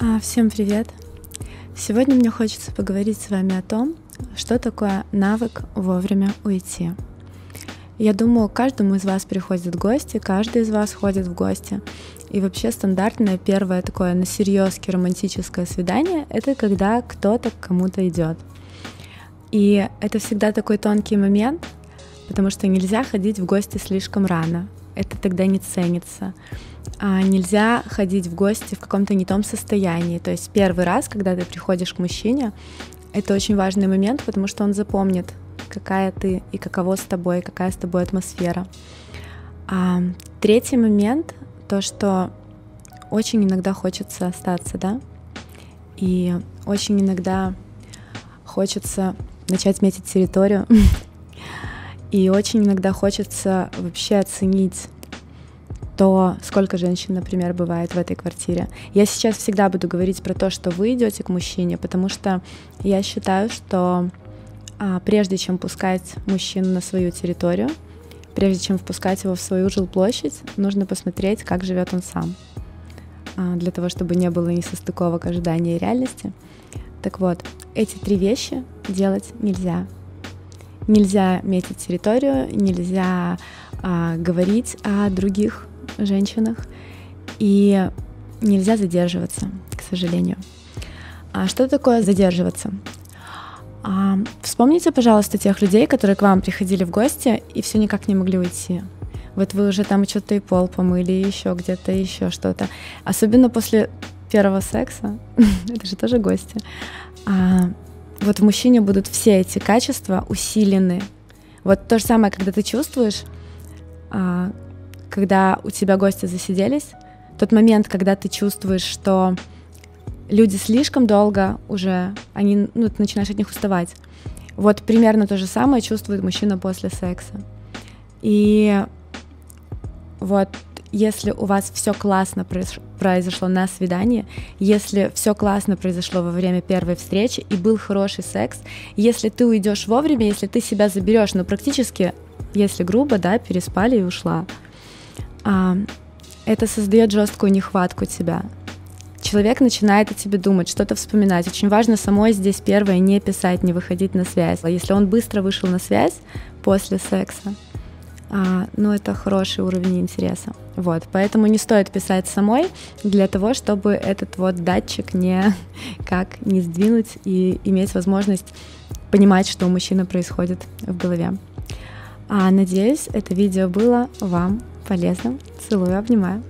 А, всем привет! Сегодня мне хочется поговорить с вами о том, что такое навык вовремя уйти. Я думаю, каждому из вас приходят гости, каждый из вас ходит в гости. И вообще стандартное первое такое на серьезки романтическое свидание — это когда кто-то к кому-то идет. И это всегда такой тонкий момент, потому что нельзя ходить в гости слишком рано. Это тогда не ценится. А нельзя ходить в гости в каком-то не том состоянии. То есть первый раз, когда ты приходишь к мужчине, это очень важный момент, потому что он запомнит, какая ты и каково с тобой, какая с тобой атмосфера. А третий момент — то, что очень иногда хочется остаться, да, и очень иногда хочется начать метить территорию. И очень иногда хочется вообще оценить то, сколько женщин, например, бывает в этой квартире. Я сейчас всегда буду говорить про то, что вы идете к мужчине, потому что я считаю, что а, прежде чем пускать мужчину на свою территорию, прежде чем впускать его в свою жилплощадь, нужно посмотреть, как живет он сам, а, для того, чтобы не было несостыковок ожидания и реальности. Так вот, эти три вещи делать нельзя. Нельзя метить территорию, нельзя а, говорить о других женщинах и нельзя задерживаться, к сожалению. А что такое задерживаться? А, вспомните, пожалуйста, тех людей, которые к вам приходили в гости и все никак не могли уйти. Вот вы уже там что-то и пол помыли, еще где-то еще что-то. Особенно после первого секса, это же тоже гости, а, вот в мужчине будут все эти качества усилены. Вот то же самое, когда ты чувствуешь, а, когда у тебя гости засиделись, тот момент, когда ты чувствуешь, что люди слишком долго уже, они, ну, ты начинаешь от них уставать. Вот примерно то же самое чувствует мужчина после секса. И вот если у вас все классно произошло на свидании, если все классно произошло во время первой встречи и был хороший секс, если ты уйдешь вовремя, если ты себя заберешь, но практически, если грубо, да, переспали и ушла, а, это создает жесткую нехватку тебя. Человек начинает о тебе думать, что-то вспоминать. Очень важно самой здесь первое не писать, не выходить на связь. Если он быстро вышел на связь после секса, а, ну, это хороший уровень интереса. Вот, поэтому не стоит писать самой для того, чтобы этот вот датчик не как не сдвинуть и иметь возможность понимать, что у мужчины происходит в голове. А, надеюсь, это видео было вам полезным. Целую, обнимаю.